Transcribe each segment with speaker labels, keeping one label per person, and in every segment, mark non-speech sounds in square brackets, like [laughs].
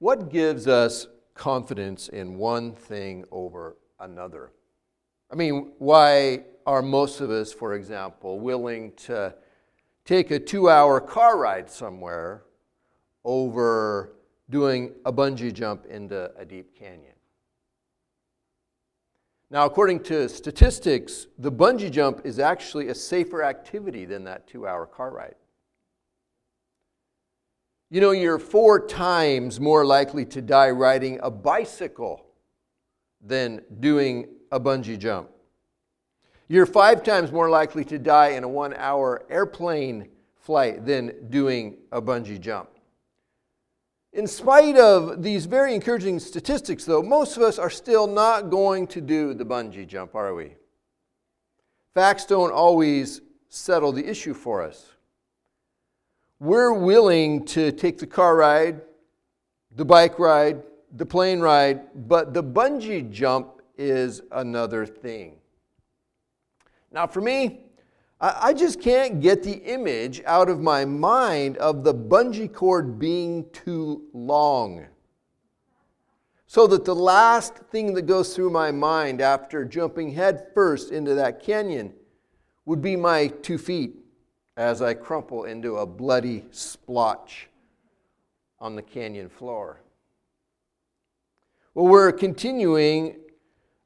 Speaker 1: What gives us confidence in one thing over another? I mean, why are most of us, for example, willing to take a two hour car ride somewhere over doing a bungee jump into a deep canyon? Now, according to statistics, the bungee jump is actually a safer activity than that two hour car ride. You know, you're four times more likely to die riding a bicycle than doing a bungee jump. You're five times more likely to die in a one hour airplane flight than doing a bungee jump. In spite of these very encouraging statistics, though, most of us are still not going to do the bungee jump, are we? Facts don't always settle the issue for us we're willing to take the car ride, the bike ride, the plane ride, but the bungee jump is another thing. Now, for me, I just can't get the image out of my mind of the bungee cord being too long. So that the last thing that goes through my mind after jumping headfirst into that canyon would be my two feet as I crumple into a bloody splotch on the canyon floor. Well, we're continuing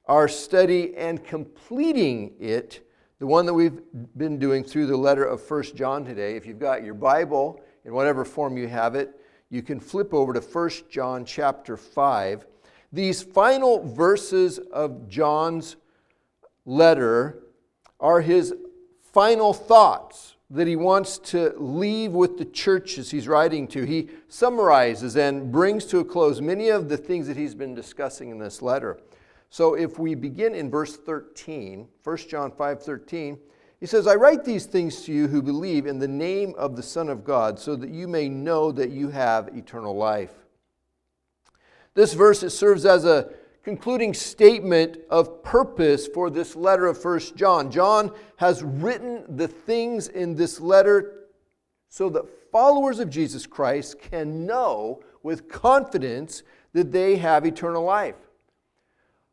Speaker 1: our study and completing it, the one that we've been doing through the letter of First John today. If you've got your Bible in whatever form you have it, you can flip over to First John chapter 5. These final verses of John's letter are his final thoughts that he wants to leave with the churches he's writing to. He summarizes and brings to a close many of the things that he's been discussing in this letter. So if we begin in verse 13, 1 John 5:13, he says, "I write these things to you who believe in the name of the Son of God, so that you may know that you have eternal life." This verse it serves as a concluding statement of purpose for this letter of First John. John has written the things in this letter so that followers of Jesus Christ can know with confidence that they have eternal life.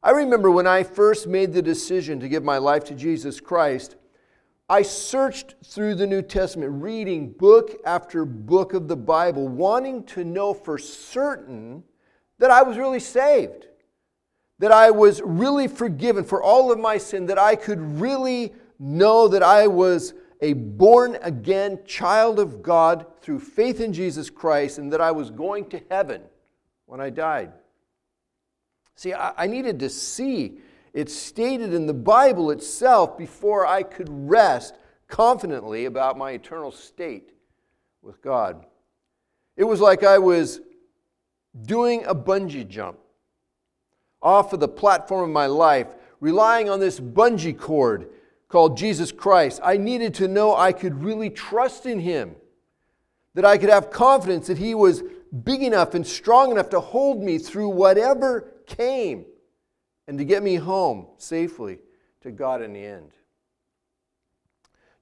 Speaker 1: I remember when I first made the decision to give my life to Jesus Christ, I searched through the New Testament, reading book after book of the Bible, wanting to know for certain that I was really saved that I was really forgiven for all of my sin, that I could really know that I was a born again child of God through faith in Jesus Christ, and that I was going to heaven when I died. See, I, needed to see it stated in the Bible itself before I could rest confidently about my eternal state with God. It was like I was doing a bungee jump off of the platform of my life, relying on this bungee cord called Jesus Christ. I needed to know I could really trust in Him, that I could have confidence that He was big enough and strong enough to hold me through whatever came and to get me home safely to God in the end.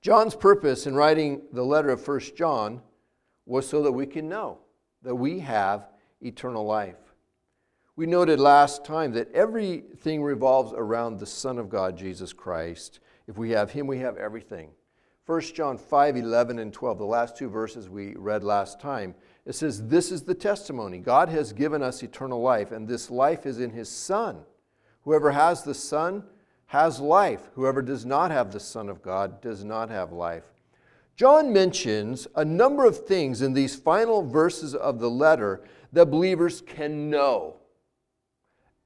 Speaker 1: John's purpose in writing the letter of 1 John was so that we can know that we have eternal life. We noted last time that everything revolves around the Son of God, Jesus Christ. If we have Him, we have everything. 1 John 5 11 and 12, the last two verses we read last time, it says, This is the testimony. God has given us eternal life, and this life is in His Son. Whoever has the Son has life. Whoever does not have the Son of God does not have life. John mentions a number of things in these final verses of the letter that believers can know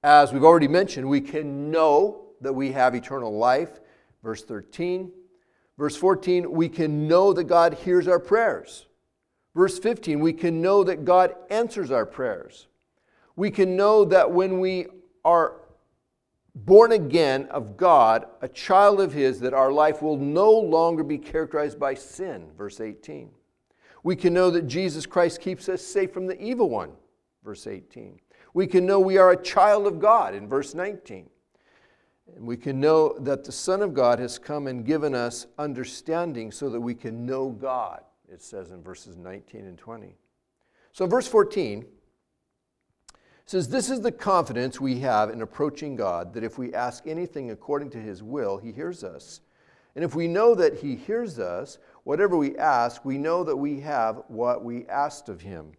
Speaker 1: as we've already mentioned, we can know that we have eternal life. Verse 13. Verse 14, we can know that God hears our prayers. Verse 15, we can know that God answers our prayers. We can know that when we are born again of God, a child of His, that our life will no longer be characterized by sin. Verse 18. We can know that Jesus Christ keeps us safe from the evil one. Verse 18. We can know we are a child of God in verse 19. And we can know that the Son of God has come and given us understanding so that we can know God, it says in verses 19 and 20. So, verse 14, says, This is the confidence we have in approaching God, that if we ask anything according to his will, he hears us. And if we know that he hears us, whatever we ask, we know that we have what we asked of him.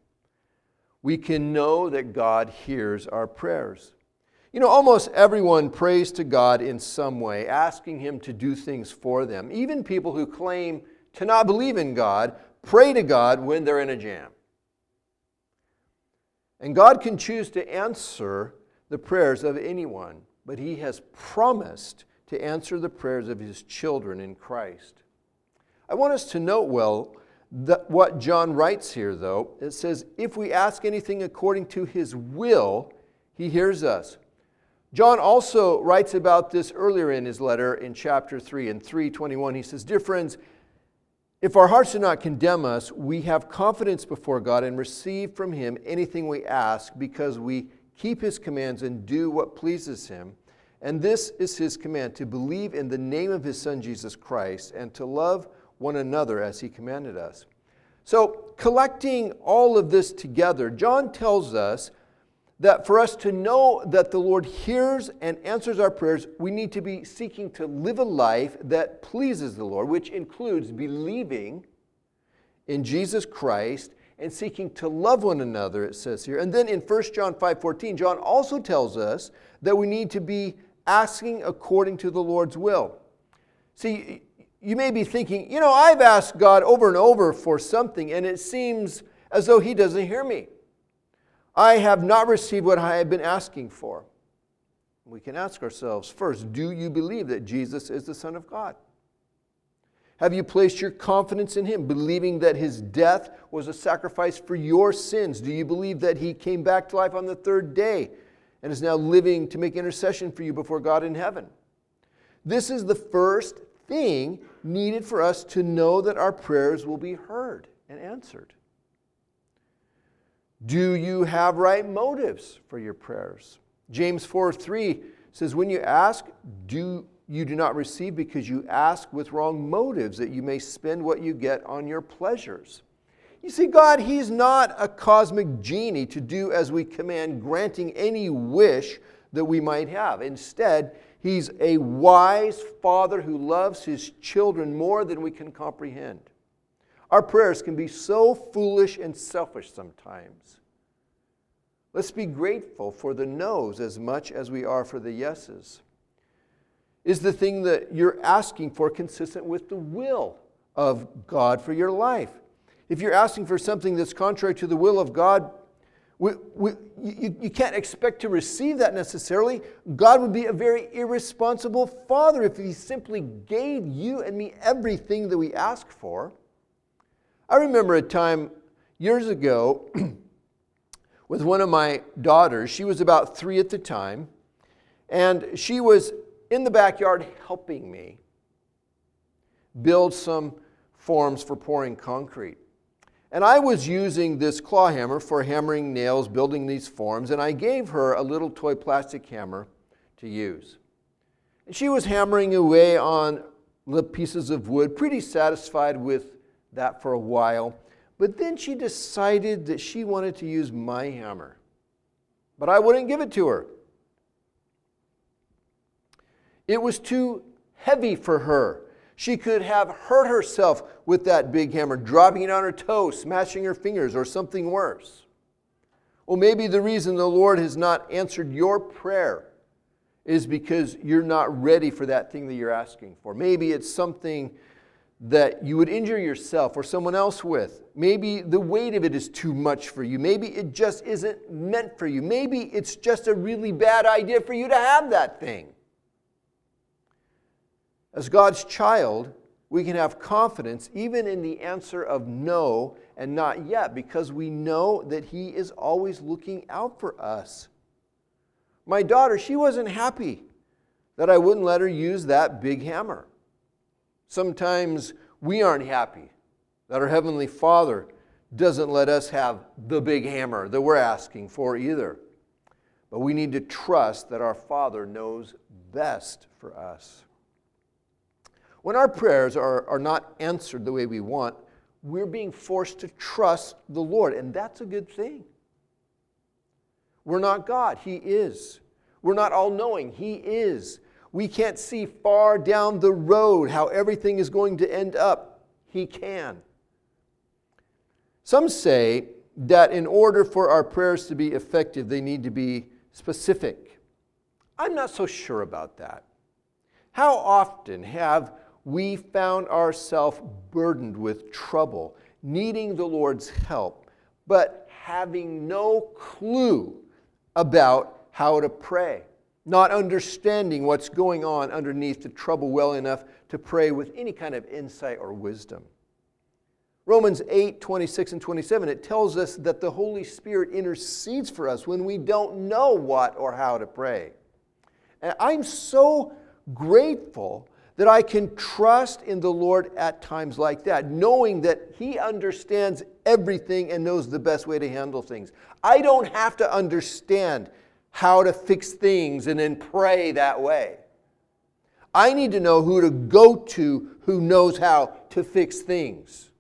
Speaker 1: We can know that God hears our prayers. You know, almost everyone prays to God in some way, asking him to do things for them. Even people who claim to not believe in God pray to God when they're in a jam. And God can choose to answer the prayers of anyone, but He has promised to answer the prayers of His children in Christ. I want us to note well that what John writes here, though. It says, If we ask anything according to His will, He hears us. John also writes about this earlier in his letter in chapter 3 and 321. He says, Dear friends, if our hearts do not condemn us, we have confidence before God and receive from Him anything we ask because we keep His commands and do what pleases Him. And this is His command to believe in the name of His Son Jesus Christ and to love one another as He commanded us. So, collecting all of this together, John tells us that for us to know that the Lord hears and answers our prayers, we need to be seeking to live a life that pleases the Lord, which includes believing in Jesus Christ and seeking to love one another, it says here. And then in 1 John 5:14, John also tells us that we need to be asking according to the Lord's will. See, you may be thinking, you know, I've asked God over and over for something, and it seems as though He doesn't hear me. I have not received what I have been asking for. We can ask ourselves first do you believe that Jesus is the Son of God? Have you placed your confidence in Him, believing that His death was a sacrifice for your sins? Do you believe that He came back to life on the third day and is now living to make intercession for you before God in heaven? This is the first thing needed for us to know that our prayers will be heard and answered. Do you have right motives for your prayers? James 4 3 says, When you ask, do you do not receive because you ask with wrong motives, that you may spend what you get on your pleasures. You see, God, He's not a cosmic genie to do as we command, granting any wish that we might have. Instead, He's a wise Father who loves His children more than we can comprehend. Our prayers can be so foolish and selfish sometimes. Let's be grateful for the no's as much as we are for the yeses. Is the thing that you're asking for consistent with the will of God for your life? If you're asking for something that's contrary to the will of God, we, we, you, you can't expect to receive that necessarily. God would be a very irresponsible father if he simply gave you and me everything that we ask for. I remember a time years ago [clears throat] with one of my daughters. She was about three at the time, and she was in the backyard helping me build some forms for pouring concrete. And I was using this claw hammer for hammering nails, building these forms, and I gave her a little toy plastic hammer to use. And she was hammering away on the pieces of wood, pretty satisfied with that for a while. But then she decided that she wanted to use my hammer. But I wouldn't give it to her. It was too heavy for her. She could have hurt herself with that big hammer, dropping it on her toe, smashing her fingers, or something worse. Well, maybe the reason the Lord has not answered your prayer is because you're not ready for that thing that you're asking for. Maybe it's something that you would injure yourself or someone else with. Maybe the weight of it is too much for you. Maybe it just isn't meant for you. Maybe it's just a really bad idea for you to have that thing. As God's child, we can have confidence even in the answer of no and not yet because we know that He is always looking out for us. My daughter, she wasn't happy that I wouldn't let her use that big hammer. Sometimes we aren't happy that our Heavenly Father doesn't let us have the big hammer that we're asking for either. But we need to trust that our Father knows best for us. When our prayers are, are not answered the way we want, we're being forced to trust the Lord, and that's a good thing. We're not God, He is. We're not all knowing, He is. We can't see far down the road how everything is going to end up. He can. Some say that in order for our prayers to be effective, they need to be specific. I'm not so sure about that. How often have we found ourselves burdened with trouble, needing the Lord's help, but having no clue about how to pray, not understanding what's going on underneath the trouble well enough to pray with any kind of insight or wisdom? Romans 8, 26 and 27, it tells us that the Holy Spirit intercedes for us when we don't know what or how to pray. And I'm so grateful that I can trust in the Lord at times like that, knowing that He understands everything and knows the best way to handle things. I don't have to understand how to fix things and then pray that way. I need to know who to go to who knows how to fix things.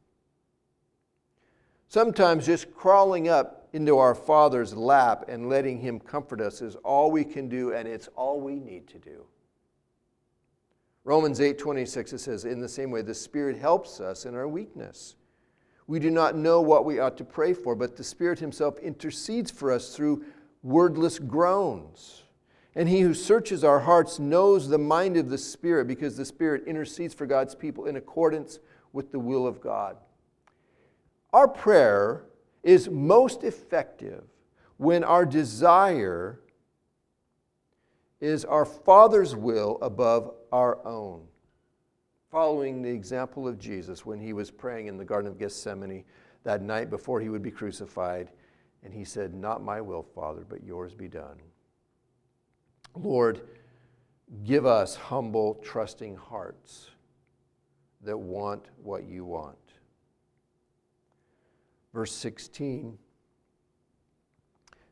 Speaker 1: Sometimes just crawling up into our Father's lap and letting Him comfort us is all we can do, and it's all we need to do. Romans 8:26 it says, In the same way, the Spirit helps us in our weakness. We do not know what we ought to pray for, but the Spirit Himself intercedes for us through wordless groans. And He who searches our hearts knows the mind of the Spirit, because the Spirit intercedes for God's people in accordance with the will of God. Our prayer is most effective when our desire is our Father's will above our own. Following the example of Jesus when he was praying in the Garden of Gethsemane that night before he would be crucified, and he said, Not my will, Father, but yours be done. Lord, give us humble, trusting hearts that want what you want verse 16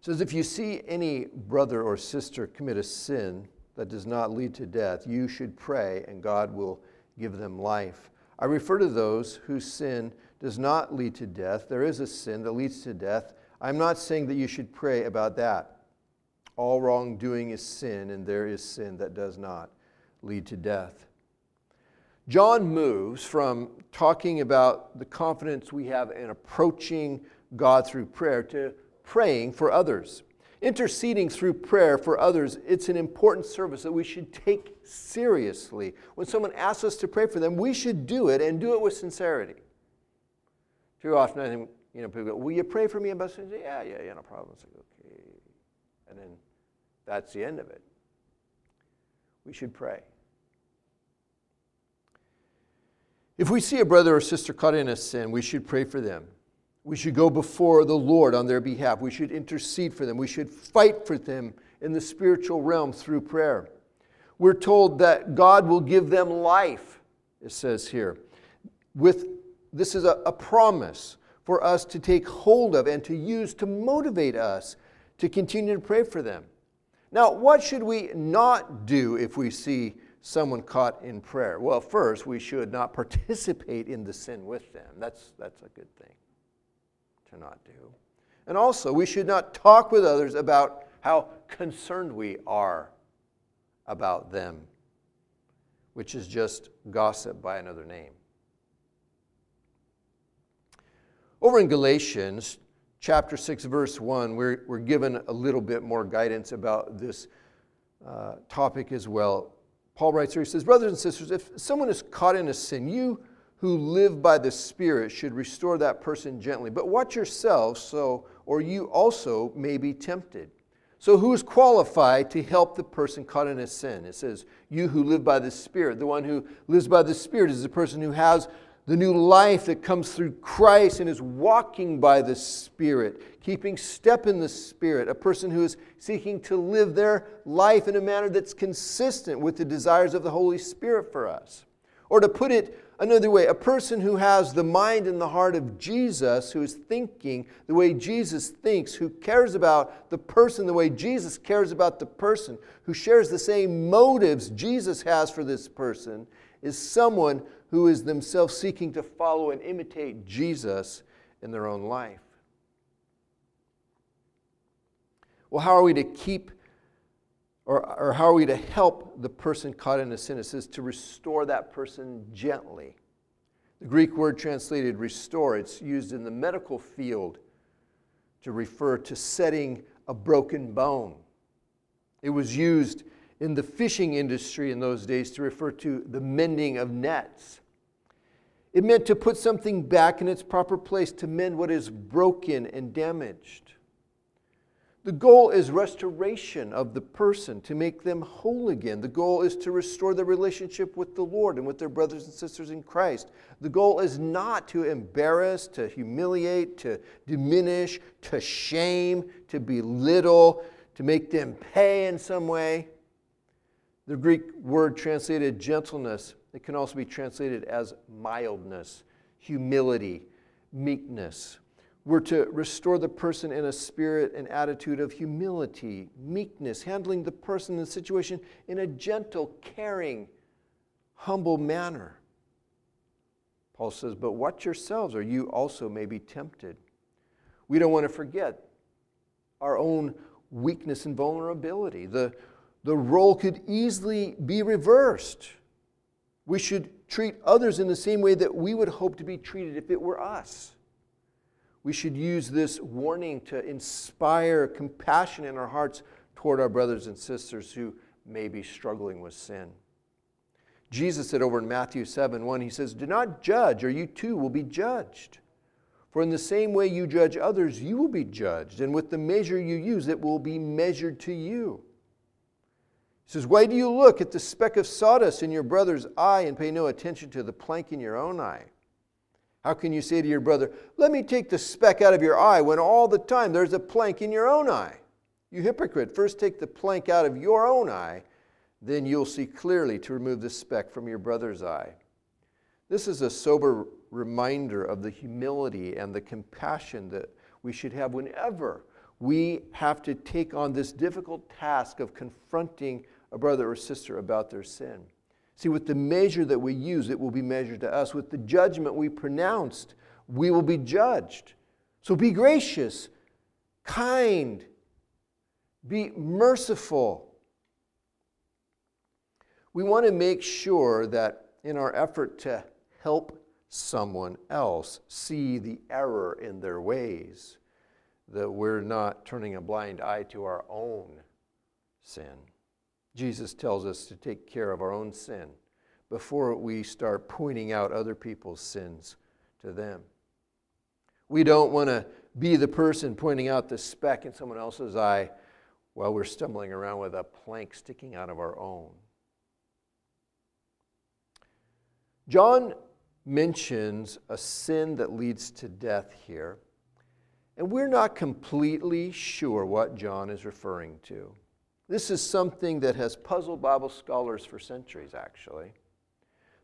Speaker 1: says, If you see any brother or sister commit a sin that does not lead to death, you should pray and God will give them life. I refer to those whose sin does not lead to death. There is a sin that leads to death. I'm not saying that you should pray about that. All wrongdoing is sin, and there is sin that does not lead to death. John moves from talking about the confidence we have in approaching God through prayer to praying for others. Interceding through prayer for others, it's an important service that we should take seriously. When someone asks us to pray for them, we should do it and do it with sincerity. Too often, I think, you know, people go, Will you pray for me about something? Yeah, yeah, yeah, no problem. It's like, okay. And then that's the end of it. We should pray. If we see a brother or sister caught in a sin, we should pray for them. We should go before the Lord on their behalf. We should intercede for them. We should fight for them in the spiritual realm through prayer. We're told that God will give them life, it says here. With, this is a, a promise for us to take hold of and to use to motivate us to continue to pray for them. Now, what should we not do if we see someone caught in prayer? Well, first, we should not [laughs] participate in the sin with them. That's, that's a good thing to not do. And also, we should not talk with others about how concerned we are about them, which is just gossip by another name. Over in Galatians chapter 6, verse 1, we're, we're given a little bit more guidance about this uh, topic as well. Paul writes here, he says, Brothers and sisters, if someone is caught in a sin, you who live by the Spirit should restore that person gently. But watch yourselves, so, or you also may be tempted. So, who is qualified to help the person caught in a sin? It says, You who live by the Spirit. The one who lives by the Spirit is the person who has the new life that comes through Christ and is walking by the Spirit, keeping step in the Spirit, a person who is seeking to live their life in a manner that's consistent with the desires of the Holy Spirit for us. Or to put it another way, a person who has the mind and the heart of Jesus, who is thinking the way Jesus thinks, who cares about the person the way Jesus cares about the person, who shares the same motives Jesus has for this person, is someone who is themselves seeking to follow and imitate Jesus in their own life. Well, how are we to keep or, or how are we to help the person caught in a sin? It says to restore that person gently. The Greek word translated restore, it's used in the medical field to refer to setting a broken bone. It was used in the fishing industry in those days to refer to the mending of nets. It meant to put something back in its proper place, to mend what is broken and damaged. The goal is restoration of the person, to make them whole again. The goal is to restore their relationship with the Lord and with their brothers and sisters in Christ. The goal is not to embarrass, to humiliate, to diminish, to shame, to belittle, to make them pay in some way. The Greek word translated gentleness, it can also be translated as mildness, humility, meekness. We're to restore the person in a spirit and attitude of humility, meekness, handling the person and situation in a gentle, caring, humble manner. Paul says, But watch yourselves, or you also may be tempted. We don't want to forget our own weakness and vulnerability. The, the role could easily be reversed. We should treat others in the same way that we would hope to be treated if it were us. We should use this warning to inspire compassion in our hearts toward our brothers and sisters who may be struggling with sin. Jesus said over in Matthew 7 1, he says, Do not judge, or you too will be judged. For in the same way you judge others, you will be judged, and with the measure you use, it will be measured to you. He says, Why do you look at the speck of sawdust in your brother's eye and pay no attention to the plank in your own eye? How can you say to your brother, Let me take the speck out of your eye, when all the time there's a plank in your own eye? You hypocrite, first take the plank out of your own eye, then you'll see clearly to remove the speck from your brother's eye. This is a sober reminder of the humility and the compassion that we should have whenever we have to take on this difficult task of confronting a brother or sister about their sin. See, with the measure that we use, it will be measured to us. With the judgment we pronounced, we will be judged. So be gracious, kind, be merciful. We want to make sure that in our effort to help someone else see the error in their ways, that we're not turning a blind eye to our own sin. Jesus tells us to take care of our own sin before we start pointing out other people's sins to them. We don't want to be the person pointing out the speck in someone else's eye while we're stumbling around with a plank sticking out of our own. John mentions a sin that leads to death here, and we're not completely sure what John is referring to. This is something that has puzzled Bible scholars for centuries, actually.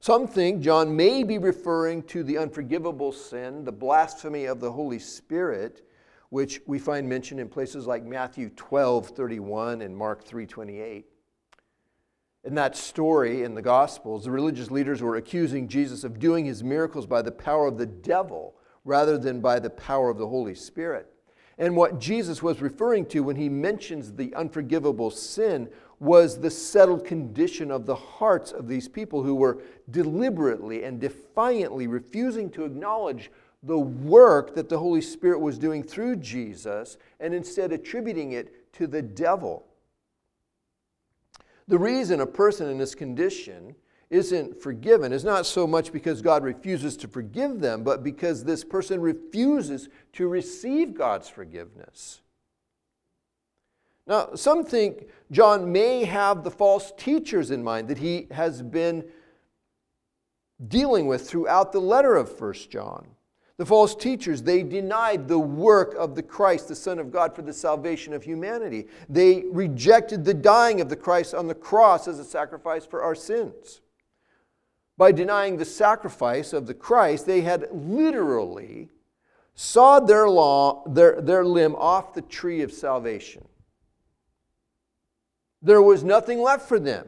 Speaker 1: Some think John may be referring to the unforgivable sin, the blasphemy of the Holy Spirit, which we find mentioned in places like Matthew 12 31 and Mark 3 28. In that story in the Gospels, the religious leaders were accusing Jesus of doing his miracles by the power of the devil rather than by the power of the Holy Spirit. And what Jesus was referring to when he mentions the unforgivable sin was the settled condition of the hearts of these people who were deliberately and defiantly refusing to acknowledge the work that the Holy Spirit was doing through Jesus and instead attributing it to the devil. The reason a person in this condition isn't forgiven is not so much because God refuses to forgive them, but because this person refuses to receive God's forgiveness. Now, some think John may have the false teachers in mind that he has been dealing with throughout the letter of 1 John. The false teachers, they denied the work of the Christ, the Son of God, for the salvation of humanity. They rejected the dying of the Christ on the cross as a sacrifice for our sins by denying the sacrifice of the Christ, they had literally sawed their, law, their, their limb off the tree of salvation. There was nothing left for them.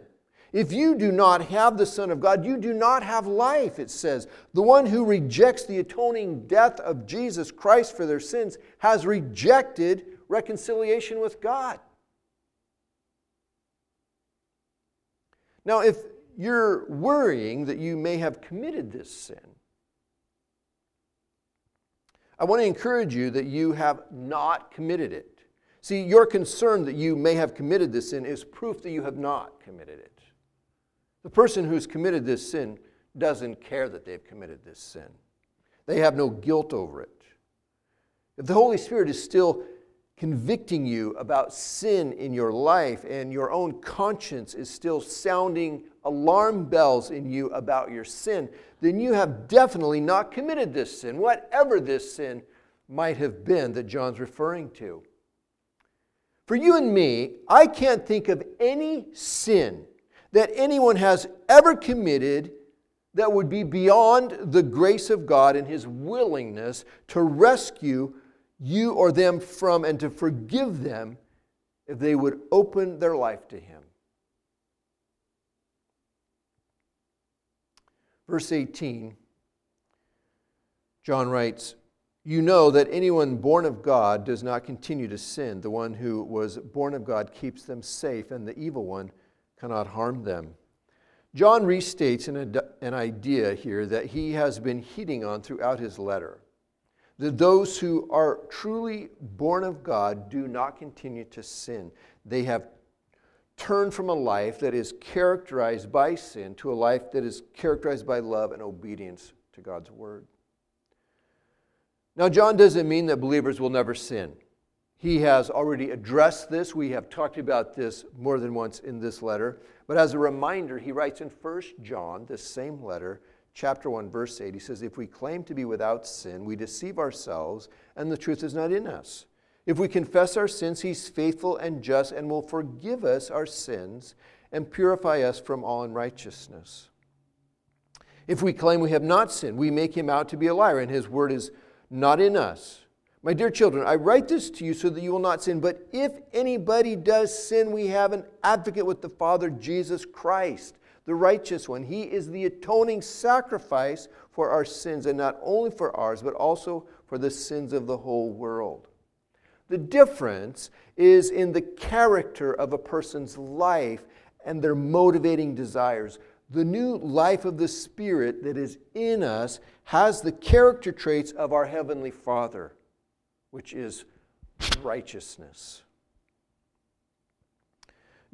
Speaker 1: If you do not have the Son of God, you do not have life, it says. The one who rejects the atoning death of Jesus Christ for their sins has rejected reconciliation with God. Now, if you're worrying that you may have committed this sin, I want to encourage you that you have not committed it. See, your concern that you may have committed this sin is proof that you have not committed it. The person who's committed this sin doesn't care that they've committed this sin, they have no guilt over it. If the Holy Spirit is still convicting you about sin in your life and your own conscience is still sounding alarm bells in you about your sin, then you have definitely not committed this sin, whatever this sin might have been that John's referring to. For you and me, I can't think of any sin that anyone has ever committed that would be beyond the grace of God and His willingness to rescue you or them from and to forgive them if they would open their life to Him. Verse 18, John writes, You know that anyone born of God does not continue to sin. The one who was born of God keeps them safe, and the evil one cannot harm them. John restates an, an idea here that he has been heating on throughout his letter that those who are truly born of God do not continue to sin. They have turned from a life that is characterized by sin to a life that is characterized by love and obedience to God's word. Now, John doesn't mean that believers will never sin. He has already addressed this. We have talked about this more than once in this letter. But as a reminder, he writes in 1 John, this same letter, chapter 1, verse 8, he says, If we claim to be without sin, we deceive ourselves, and the truth is not in us. If we confess our sins, he's faithful and just and will forgive us our sins and purify us from all unrighteousness. If we claim we have not sinned, we make him out to be a liar, and his word is not in us. My dear children, I write this to you so that you will not sin. But if anybody does sin, we have an advocate with the Father, Jesus Christ the righteous one. He is the atoning sacrifice for our sins, and not only for ours, but also for the sins of the whole world. The difference is in the character of a person's life and their motivating desires. The new life of the Spirit that is in us has the character traits of our Heavenly Father, which is righteousness.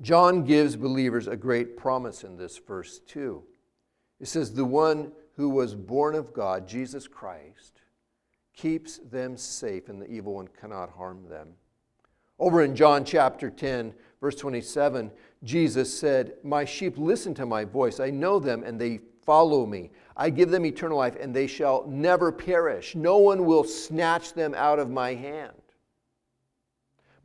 Speaker 1: John gives believers a great promise in this verse, too. It says, The one who was born of God, Jesus Christ, keeps them safe, and the evil one cannot harm them. Over in John chapter 10, verse 27, Jesus said, My sheep listen to my voice. I know them, and they follow me. I give them eternal life, and they shall never perish. No one will snatch them out of my hand.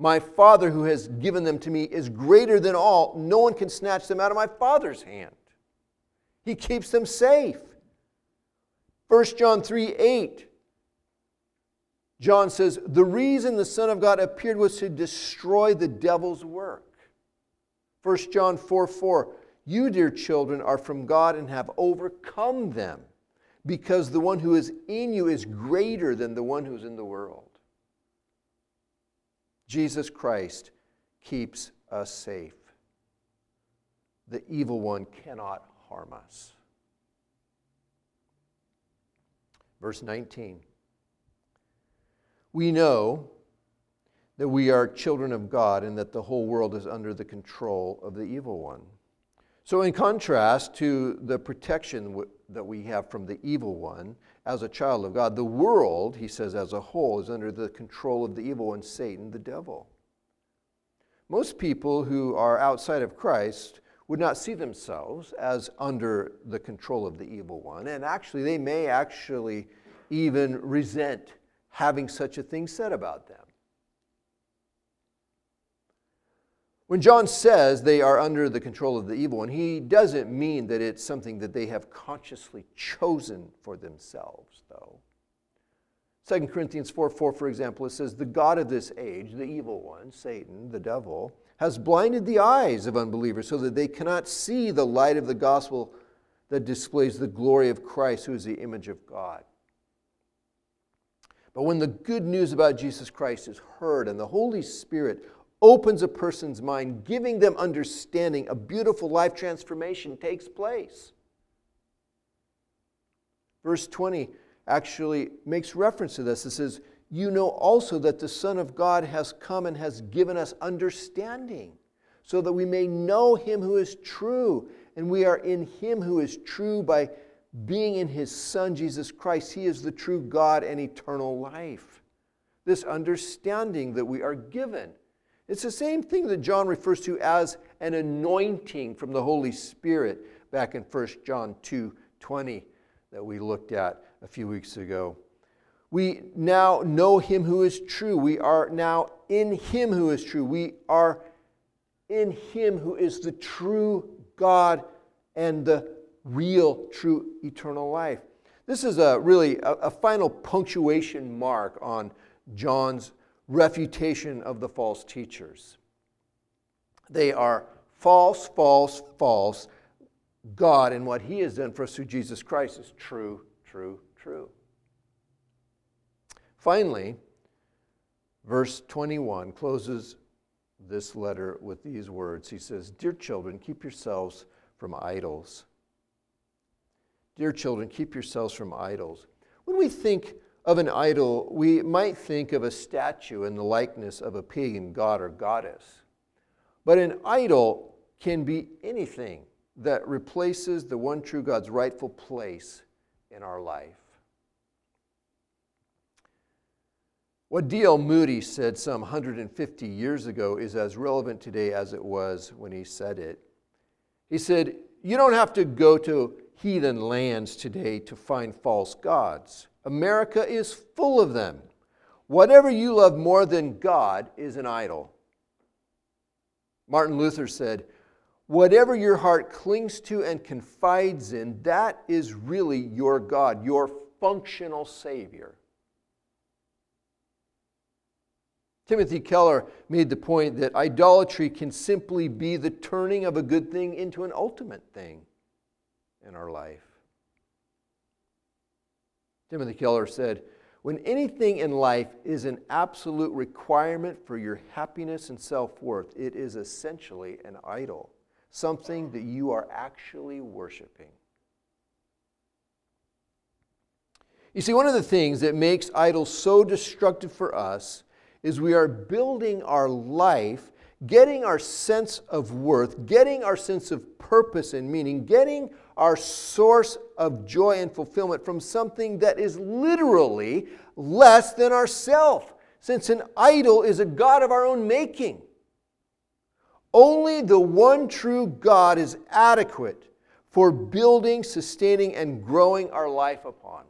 Speaker 1: My Father who has given them to me is greater than all. No one can snatch them out of my Father's hand. He keeps them safe. 1 John 3 8. John says, The reason the Son of God appeared was to destroy the devil's work. 1 John 4 4. You, dear children, are from God and have overcome them, because the one who is in you is greater than the one who's in the world. Jesus Christ keeps us safe. The evil one cannot harm us. Verse 19. We know that we are children of God and that the whole world is under the control of the evil one. So, in contrast to the protection that we have from the evil one as a child of God, the world, he says, as a whole, is under the control of the evil one, Satan, the devil. Most people who are outside of Christ would not see themselves as under the control of the evil one, and actually, they may actually even resent having such a thing said about them. When John says they are under the control of the evil one, he doesn't mean that it's something that they have consciously chosen for themselves, though. 2 Corinthians 4 4, for example, it says, The God of this age, the evil one, Satan, the devil, has blinded the eyes of unbelievers so that they cannot see the light of the gospel that displays the glory of Christ, who is the image of God. But when the good news about Jesus Christ is heard and the Holy Spirit opens a person's mind, giving them understanding, a beautiful life transformation takes place. Verse 20 actually makes reference to this. It says, You know also that the Son of God has come and has given us understanding, so that we may know him who is true. And we are in him who is true by being in his Son, Jesus Christ. He is the true God and eternal life. This understanding that we are given. It's the same thing that John refers to as an anointing from the Holy Spirit back in 1 John 2 20 that we looked at a few weeks ago. We now know him who is true. We are now in him who is true. We are in him who is the true God and the real, true, eternal life. This is a really a, a final punctuation mark on John's refutation of the false teachers. They are false, false, false. God and what He has done for us through Jesus Christ is true, true, true. Finally, verse 21 closes this letter with these words. He says, Dear children, keep yourselves from idols. Dear children, keep yourselves from idols. When we think of an idol, we might think of a statue in the likeness of a pagan god or goddess. But an idol can be anything that replaces the one true God's rightful place in our life. What D.L. Moody said some 150 years ago is as relevant today as it was when he said it. He said, You don't have to go to heathen lands today to find false gods. America is full of them. Whatever you love more than God is an idol. Martin Luther said, Whatever your heart clings to and confides in, that is really your God, your functional Savior. Timothy Keller made the point that idolatry can simply be the turning of a good thing into an ultimate thing in our life. Timothy Keller said, When anything in life is an absolute requirement for your happiness and self worth, it is essentially an idol, something that you are actually worshiping. You see, one of the things that makes idols so destructive for us is we are building our life, getting our sense of worth, getting our sense of purpose and meaning, getting our source of joy and fulfillment from something that is literally less than ourself, since an idol is a God of our own making. Only the one true God is adequate for building, sustaining, and growing our life upon.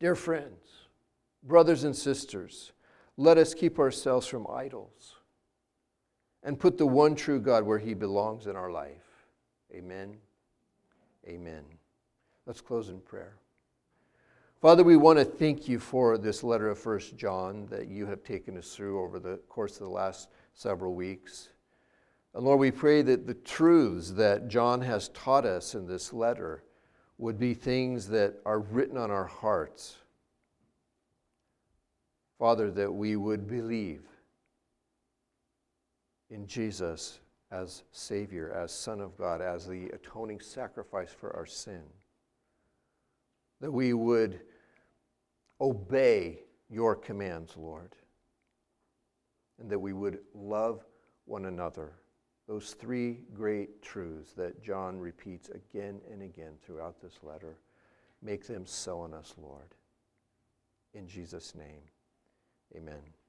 Speaker 1: Dear friends, brothers and sisters, let us keep ourselves from idols and put the one true God where he belongs in our life. Amen. Amen. Let's close in prayer. Father, we want to thank you for this letter of First John that you have taken us through over the course of the last several weeks. And Lord, we pray that the truths that John has taught us in this letter would be things that are written on our hearts. Father, that we would believe in Jesus as Savior, as Son of God, as the atoning sacrifice for our sin. That we would obey your commands, Lord, and that we would love one another those three great truths that John repeats again and again throughout this letter. Make them so in us, Lord. In Jesus' name, amen.